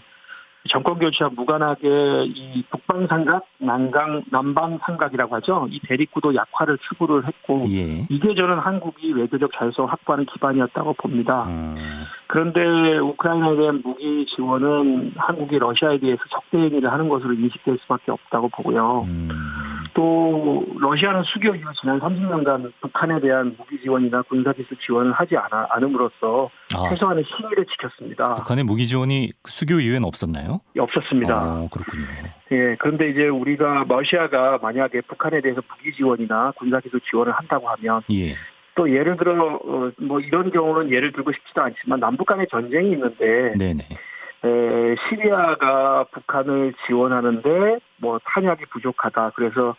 정권 교체와 무관하게 이 북방 삼각, 남강, 남방 삼각이라고 하죠. 이 대립구도 약화를 추구를 했고 예. 이게 저는 한국이 외교적 자율성 확보하는 기반이었다고 봅니다. 음. 그런데 우크라이나에 대한 무기 지원은 한국이 러시아에 대해서 적대 행위를 하는 것으로 인식될 수밖에 없다고 보고요. 음. 또 러시아는 수교 이후 지난 30년간 북한에 대한 무기 지원이나 군사 기술 지원을 하지 않아, 않음으로써 아, 최소한의 신의를 지켰습니다. 북한의 무기 지원이 수교 이후에는 없었나요? 없었습니다. 아, 그렇군요. 예, 그런데 이제 우리가 러시아가 만약에 북한에 대해서 무기 지원이나 군사 기술 지원을 한다고 하면 예. 또 예를 들어 어, 뭐 이런 경우는 예를 들고 싶지도 않지만 남북 간의 전쟁이 있는데 네네. 에, 시리아가 북한을 지원하는데 뭐 탄약이 부족하다. 그래서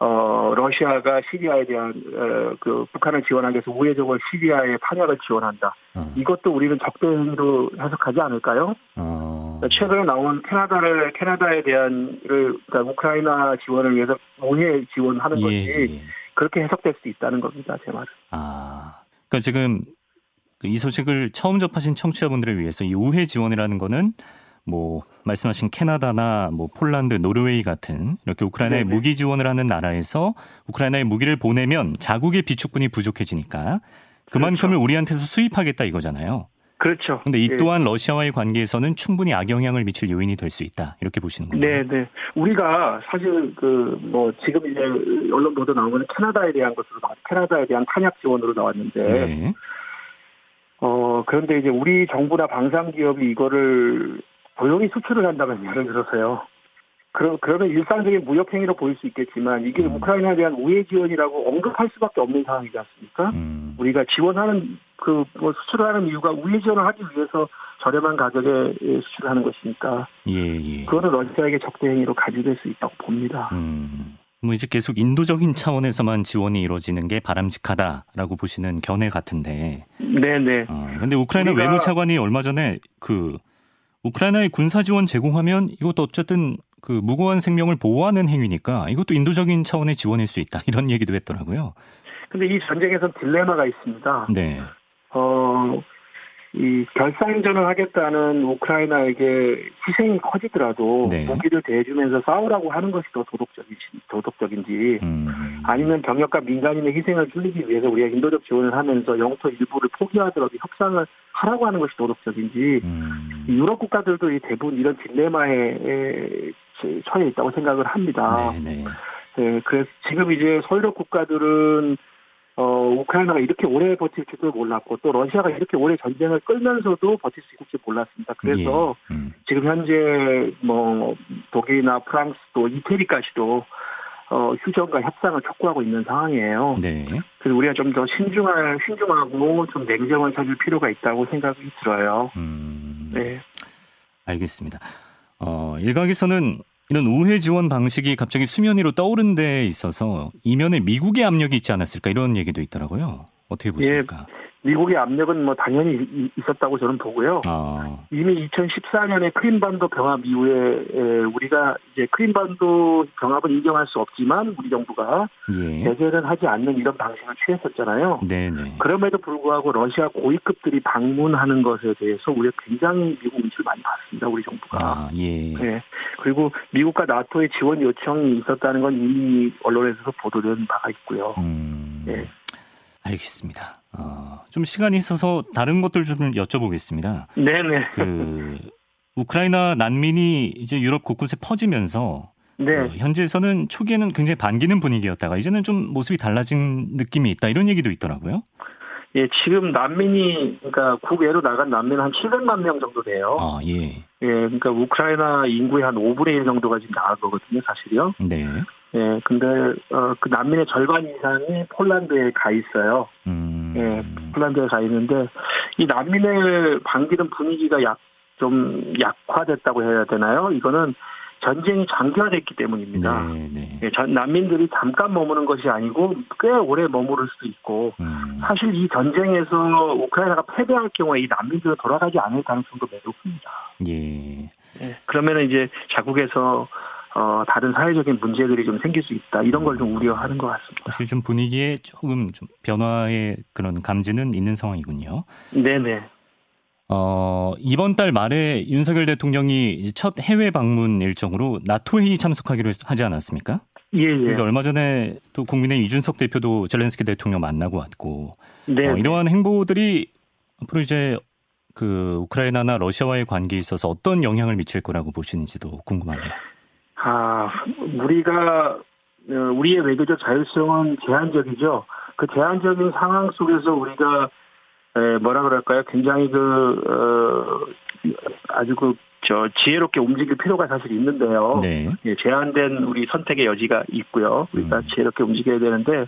어 러시아가 시리아에 대한 어, 그 북한을 지원하기 위해서 우회적으로 시리아에 탄약을 지원한다. 어. 이것도 우리는 적대행위로 해석하지 않을까요? 어. 최근에 나온 캐나다를 캐나다에 대한 그러니까 우크라이나 지원을 위해서 우회 지원하는 예, 것이 예. 그렇게 해석될 수 있다는 겁니다. 제 말은. 아, 그러니까 지금 이 소식을 처음 접하신 청취자분들을 위해서 이 우회 지원이라는 거는 뭐 말씀하신 캐나다나 뭐 폴란드, 노르웨이 같은 이렇게 우크라이나에 네네. 무기 지원을 하는 나라에서 우크라이나에 무기를 보내면 자국의 비축분이 부족해지니까 그만큼을 그렇죠. 우리한테서 수입하겠다 이거잖아요. 그렇죠. 근데 이 예. 또한 예. 러시아와의 관계에서는 충분히 악영향을 미칠 요인이 될 수 있다. 이렇게 보시는 거예요. 네, 네. 우리가 사실 그 뭐 지금 이제 언론 보도 나오는 캐나다에 대한 것으로 캐나다에 대한 탄약 지원으로 나왔는데 네. 어, 그런데 이제 우리 정부나 방산 기업이 이거를 고용이 수출을 한다면 예를 들어서요. 그러, 그러면 일상적인 무역 행위로 보일 수 있겠지만 이게 음. 우크라이나에 대한 우회 지원이라고 언급할 수밖에 없는 상황이지 않습니까? 음. 우리가 지원하는 그 뭐 수출을 하는 이유가 우회 지원을 하기 위해서 저렴한 가격에 수출을 하는 것이니까. 예, 예. 그거는 러시아에게 적대 행위로 가지될 수 있다고 봅니다. 음. 뭐 이제 계속 인도적인 차원에서만 지원이 이루어지는 게 바람직하다라고 보시는 견해 같은데. 네네. 어, 근데 우크라이나 우리가... 외무 차관이 얼마 전에 그 우크라이나의 군사 지원 제공하면 이것도 어쨌든 그 무고한 생명을 보호하는 행위니까 이것도 인도적인 차원의 지원일 수 있다 이런 얘기도 했더라고요. 근데 이 전쟁에선 딜레마가 있습니다. 네. 어, 이 결산전을 하겠다는 우크라이나에게 희생이 커지더라도 네. 무기를 대주면서 싸우라고 하는 것이 더 도덕적인지, 도덕적인지 음. 아니면 병력과 민간인의 희생을 줄이기 위해서 우리가 인도적 지원을 하면서 영토 일부를 포기하더라도 협상을 하라고 하는 것이 도덕적인지 음. 유럽 국가들도 이 대부분 이런 딜레마에 처해 있다고 생각을 합니다. 네, 네. 네, 그래서 지금 이제 서유럽 국가들은 어, 우크라이나가 이렇게 오래 버틸 줄도 몰랐고 또 러시아가 이렇게 오래 전쟁을 끌면서도 버틸 수 있을지 몰랐습니다. 그래서 예. 음. 지금 현재 뭐 독일이나 프랑스 또 이태리까지도 어, 휴전과 협상을 촉구하고 있는 상황이에요. 네. 그래서 우리가 좀 더 신중할, 신중하고 좀 냉정을 찾을 필요가 있다고 생각이 들어요. 음. 네. 알겠습니다. 어, 일각에서는 이런 우회 지원 방식이 갑자기 수면 위로 떠오른 데 있어서 이면에 미국의 압력이 있지 않았을까 이런 얘기도 있더라고요. 어떻게 보십니까? 예, 미국의 압력은 뭐 당연히 있었다고 저는 보고요. 아. 이미 2014년에 크림반도 병합 이후에 우리가 이제 크림반도 병합은 인정할 수 없지만 우리 정부가 예. 제재는 하지 않는 이런 방식을 취했었잖아요. 네네. 그럼에도 불구하고 러시아 고위급들이 방문하는 것에 대해서 우리가 굉장히 미국 눈치를 많이 봤습니다. 우리 정부가. 아, 예. 네. 그리고 미국과 나토의 지원 요청이 있었다는 건 이미 언론에서 보도된 바가 있고요. 음. 네. 알겠습니다. 어, 좀 시간이 있어서 다른 것들 좀 여쭤보겠습니다. 네네. 그 우크라이나 난민이 이제 유럽 곳곳에 퍼지면서 네. 어, 현지에서는 초기에는 굉장히 반기는 분위기였다가 이제는 좀 모습이 달라진 느낌이 있다 이런 얘기도 있더라고요. 예, 지금 난민이 그러니까 국외로 나간 난민은 한 700만 명 정도 돼요. 아, 예. 예, 그러니까 우크라이나 인구의 한 5분의 1 정도가 지금 나간 거거든요, 사실요. 네. 예, 근데 어, 그 난민의 절반 이상이 폴란드에 가 있어요. 음. 예, 폴란드에 가 있는데 이 난민을 반기는 분위기가 약 좀 약화됐다고 해야 되나요? 이거는 전쟁이 장기화됐기 때문입니다. 네, 네. 예, 전 난민들이 잠깐 머무는 것이 아니고 꽤 오래 머무를 수도 있고 음. 사실 이 전쟁에서 우크라이나가 패배할 경우에 이 난민들은 돌아가지 않을 가능성도 매우 큽니다. 예. 예, 그러면 이제 자국에서 어, 다른 사회적인 문제들이 좀 생길 수 있다. 이런 걸 좀 우려하는 것 같습니다. 사실 좀 분위기에 조금 좀 변화의 그런 감지는 있는 상황이군요. 네네. 어, 이번 달 말에 윤석열 대통령이 첫 해외 방문 일정으로 나토 회의 참석하기로 하지 않았습니까? 예, 예. 그래서 얼마 전에 또 국민의 이준석 대표도 젤렌스키 대통령 만나고 왔고 네. 어, 이러한 행보들이 앞으로 이제 그 우크라이나나 러시아와의 관계에 있어서 어떤 영향을 미칠 거라고 보시는지도 궁금하네요. 아, 우리가 어, 우리의 외교적 자율성은 제한적이죠. 그 제한적인 상황 속에서 우리가 뭐라 그럴까요? 굉장히 그 어, 아주 그 저 지혜롭게 움직일 필요가 사실 있는데요. 네. 예, 제한된 우리 선택의 여지가 있고요. 우리가 음. 지혜롭게 움직여야 되는데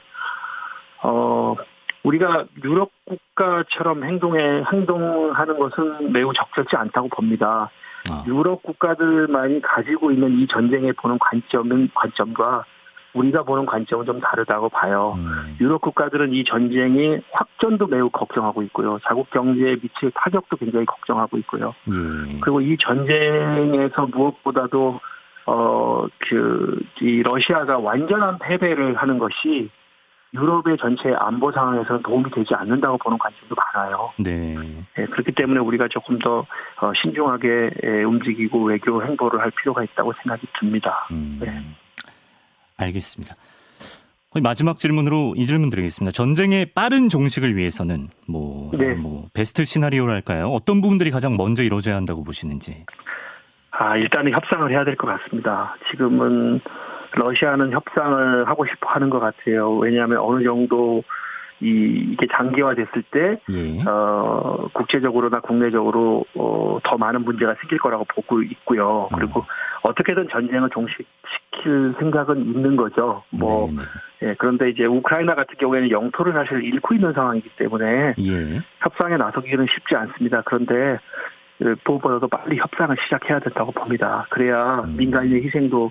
어 우리가 유럽 국가처럼 행동에 행동하는 것은 매우 적절치 않다고 봅니다. 아. 유럽 국가들만이 가지고 있는 이 전쟁에 보는 관점은 관점과 우리가 보는 관점은 좀 다르다고 봐요. 음. 유럽 국가들은 이 전쟁이 확전도 매우 걱정하고 있고요. 자국 경제에 미칠 타격도 굉장히 걱정하고 있고요. 음. 그리고 이 전쟁에서 무엇보다도 어그 러시아가 완전한 패배를 하는 것이 유럽의 전체 안보 상황에서는 도움이 되지 않는다고 보는 관점도 많아요. 네. 네 그렇기 때문에 우리가 조금 더 어, 신중하게 움직이고 외교 행보를 할 필요가 있다고 생각이 듭니다. 음, 네. 알겠습니다. 마지막 질문으로 이 질문 드리겠습니다. 전쟁의 빠른 종식을 위해서는 뭐, 네. 뭐 베스트 시나리오랄까요? 어떤 부분들이 가장 먼저 이루어져야 한다고 보시는지? 아 일단은 협상을 해야 될 것 같습니다. 지금은 러시아는 협상을 하고 싶어 하는 것 같아요. 왜냐하면 어느 정도 이, 이게 장기화됐을 때, 예. 어, 국제적으로나 국내적으로, 어, 더 많은 문제가 생길 거라고 보고 있고요. 그리고 음. 어떻게든 전쟁을 종식시킬 생각은 있는 거죠. 뭐, 네네. 예, 그런데 이제 우크라이나 같은 경우에는 영토를 사실 잃고 있는 상황이기 때문에, 예. 협상에 나서기는 쉽지 않습니다. 그런데, 무엇보다도 빨리 협상을 시작해야 된다고 봅니다. 그래야 음. 민간인의 희생도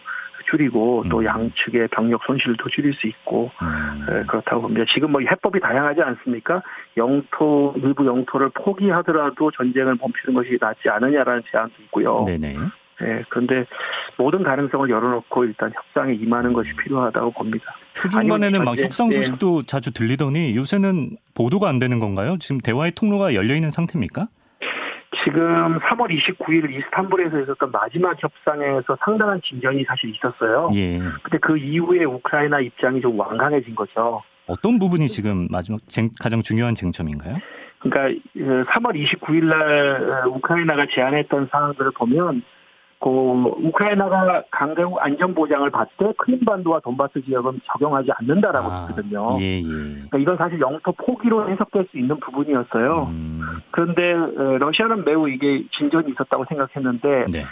줄이고 또 음. 양측의 병력 손실도 줄일 수 있고 음. 네, 그렇다고 봅니다. 지금 뭐 해법이 다양하지 않습니까? 영토 일부 영토를 포기하더라도 전쟁을 멈추는 것이 낫지 않느냐라는 제안도 있고요. 네네. 네, 그런데 모든 가능성을 열어놓고 일단 협상에 임하는 것이 필요하다고 봅니다. 초중반에는 막 협상 네. 소식도 네. 자주 들리더니 요새는 보도가 안 되는 건가요? 지금 대화의 통로가 열려 있는 상태입니까? 지금 3월 29일 이스탄불에서 있었던 마지막 협상에서 상당한 진전이 사실 있었어요. 예. 근데 그 이후에 우크라이나 입장이 좀 완강해진 거죠. 어떤 부분이 지금 마지막 가장 중요한 쟁점인가요? 그러니까 3월 29일 날 우크라이나가 제안했던 사항들을 보면 그 우크라이나가 강대국 안전 보장을 받되 크림반도와 돈바스 지역은 적용하지 않는다라고 아, 했거든요. 예, 예. 그러니까 이건 사실 영토 포기로 해석될 수 있는 부분이었어요. 음. 그런데 러시아는 매우 이게 진전이 있었다고 생각했는데 네.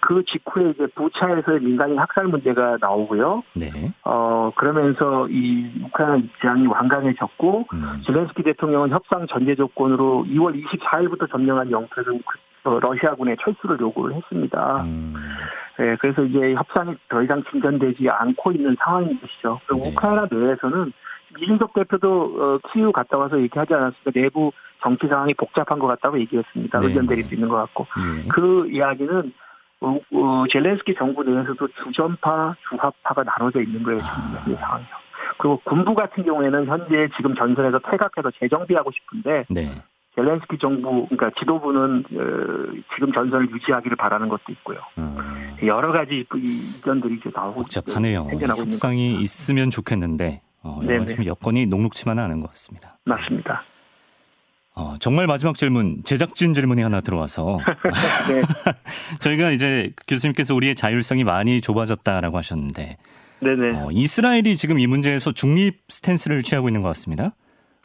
그 직후에 이제 부차에서의 민간인 학살 문제가 나오고요. 네. 어 그러면서 이 우크라이나 입장이 완강해졌고 음. 젤렌스키 대통령은 협상 전제 조건으로 2월 24일부터 점령한 영토를 어, 러시아군의 철수를 요구를 했습니다. 음. 네, 그래서 이제 협상이 더 이상 진전되지 않고 있는 상황인 것이죠. 그리고 네. 우크라이나 내에서는 이준석 대표도 어, 키우 갔다 와서 얘기하지 않았습니까? 내부 정치 상황이 복잡한 것 같다고 얘기했습니다. 네. 의견 수 있는 것 같고 네. 그 이야기는 어, 어, 젤렌스키 정부 내에서도 주전파, 주합파가 나눠져 있는 거예요. 지금 아. 상황이요. 그리고 군부 같은 경우에는 현재 지금 전선에서 퇴각해서 재정비하고 싶은데 네. 젤렌스키 정부 그러니까 지도부는 어, 지금 전선을 유지하기를 바라는 것도 있고요. 음. 여러 가지 의견들이 이제 나오고 복잡하네요. 협상이 있으면 좋겠는데 어, 가지 여건이 녹록치만은 않은 것 같습니다. 맞습니다. 어, 정말 마지막 질문, 제작진 질문이 하나 들어와서 네. 저희가 이제 교수님께서 우리의 자율성이 많이 좁아졌다라고 하셨는데, 네네. 어, 이스라엘이 지금 이 문제에서 중립 스탠스를 취하고 있는 것 같습니다.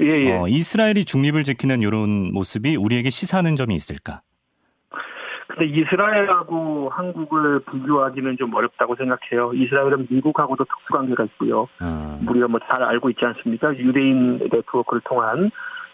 예, 예. 어, 이스라엘이 중립을 지키는 이런 모습이 우리에게 시사하는 점이 있을까? 근데 이스라엘하고 한국을 비교하기는 좀 어렵다고 생각해요. 이스라엘은 미국하고도 특수관계가 있고요. 음. 우리가 뭐 잘 알고 있지 않습니까? 유대인 네트워크를 통한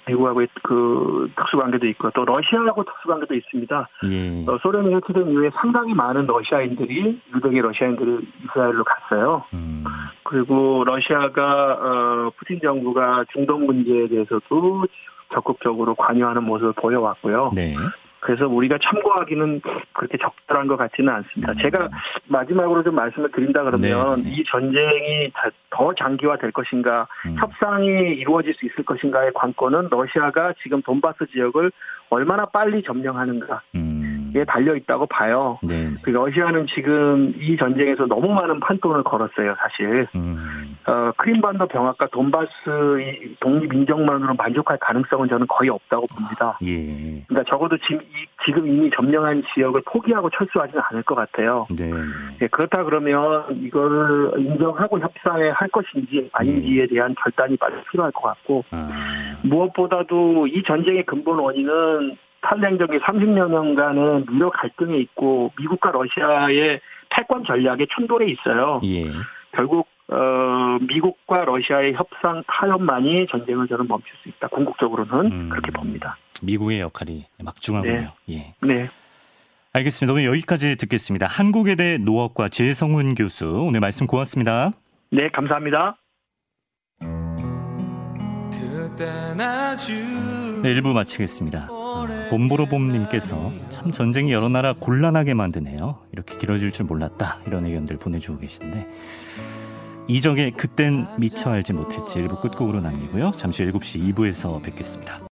미국하고의 그 특수관계도 있고 또 러시아하고 특수관계도 있습니다. 예. 어, 소련이 해체된 이후에 상당히 많은 러시아인들이 유대계 러시아인들이 이스라엘로 갔어요. 음. 그리고 러시아가 어, 푸틴 정부가 중동 문제에 대해서도 적극적으로 관여하는 모습을 보여왔고요. 네. 그래서 우리가 참고하기는 그렇게 적절한 것 같지는 않습니다. 음. 제가 마지막으로 좀 말씀을 드린다 그러면 네. 이 전쟁이 더 장기화될 것인가, 음. 협상이 이루어질 수 있을 것인가의 관건은 러시아가 지금 돈바스 지역을 얼마나 빨리 점령하는가. 음. 에 달려 있다고 봐요. 네. 그 러시아는 지금 이 전쟁에서 너무 많은 판돈을 걸었어요, 사실. 음. 어, 크림반도 병합과 돈바스 독립 인정만으로 만족할 가능성은 저는 거의 없다고 봅니다. 아, 예. 그러니까 적어도 지금, 지금 이미 점령한 지역을 포기하고 철수하지는 않을 것 같아요. 네. 예, 그렇다 그러면 이거를 인정하고 협상에 할 것인지 아닌지에 예. 대한 결단이 빨리 필요할 것 같고 아. 무엇보다도 이 전쟁의 근본 원인은 탈냉적인 30여 년간은 미러 갈등에 있고 미국과 러시아의 패권 전략의 충돌에 있어요. 예. 결국 어, 미국과 러시아의 협상 타협만이 전쟁을 저는 멈출 수 있다. 궁극적으로는 음, 그렇게 봅니다. 미국의 역할이 막중하군요. 네. 예. 네. 알겠습니다. 오늘 여기까지 듣겠습니다. 한국외대 노학과 재성훈 교수 오늘 말씀 고맙습니다. 네, 감사합니다. 네, 일부 마치겠습니다. 봄보로봄님께서 참 전쟁이 여러 나라 곤란하게 만드네요. 이렇게 길어질 줄 몰랐다. 이런 의견들 보내주고 계신데 이적의 그땐 미처 알지 못했지 일부 끝곡으로 남기고요. 잠시 7시 2부에서 뵙겠습니다.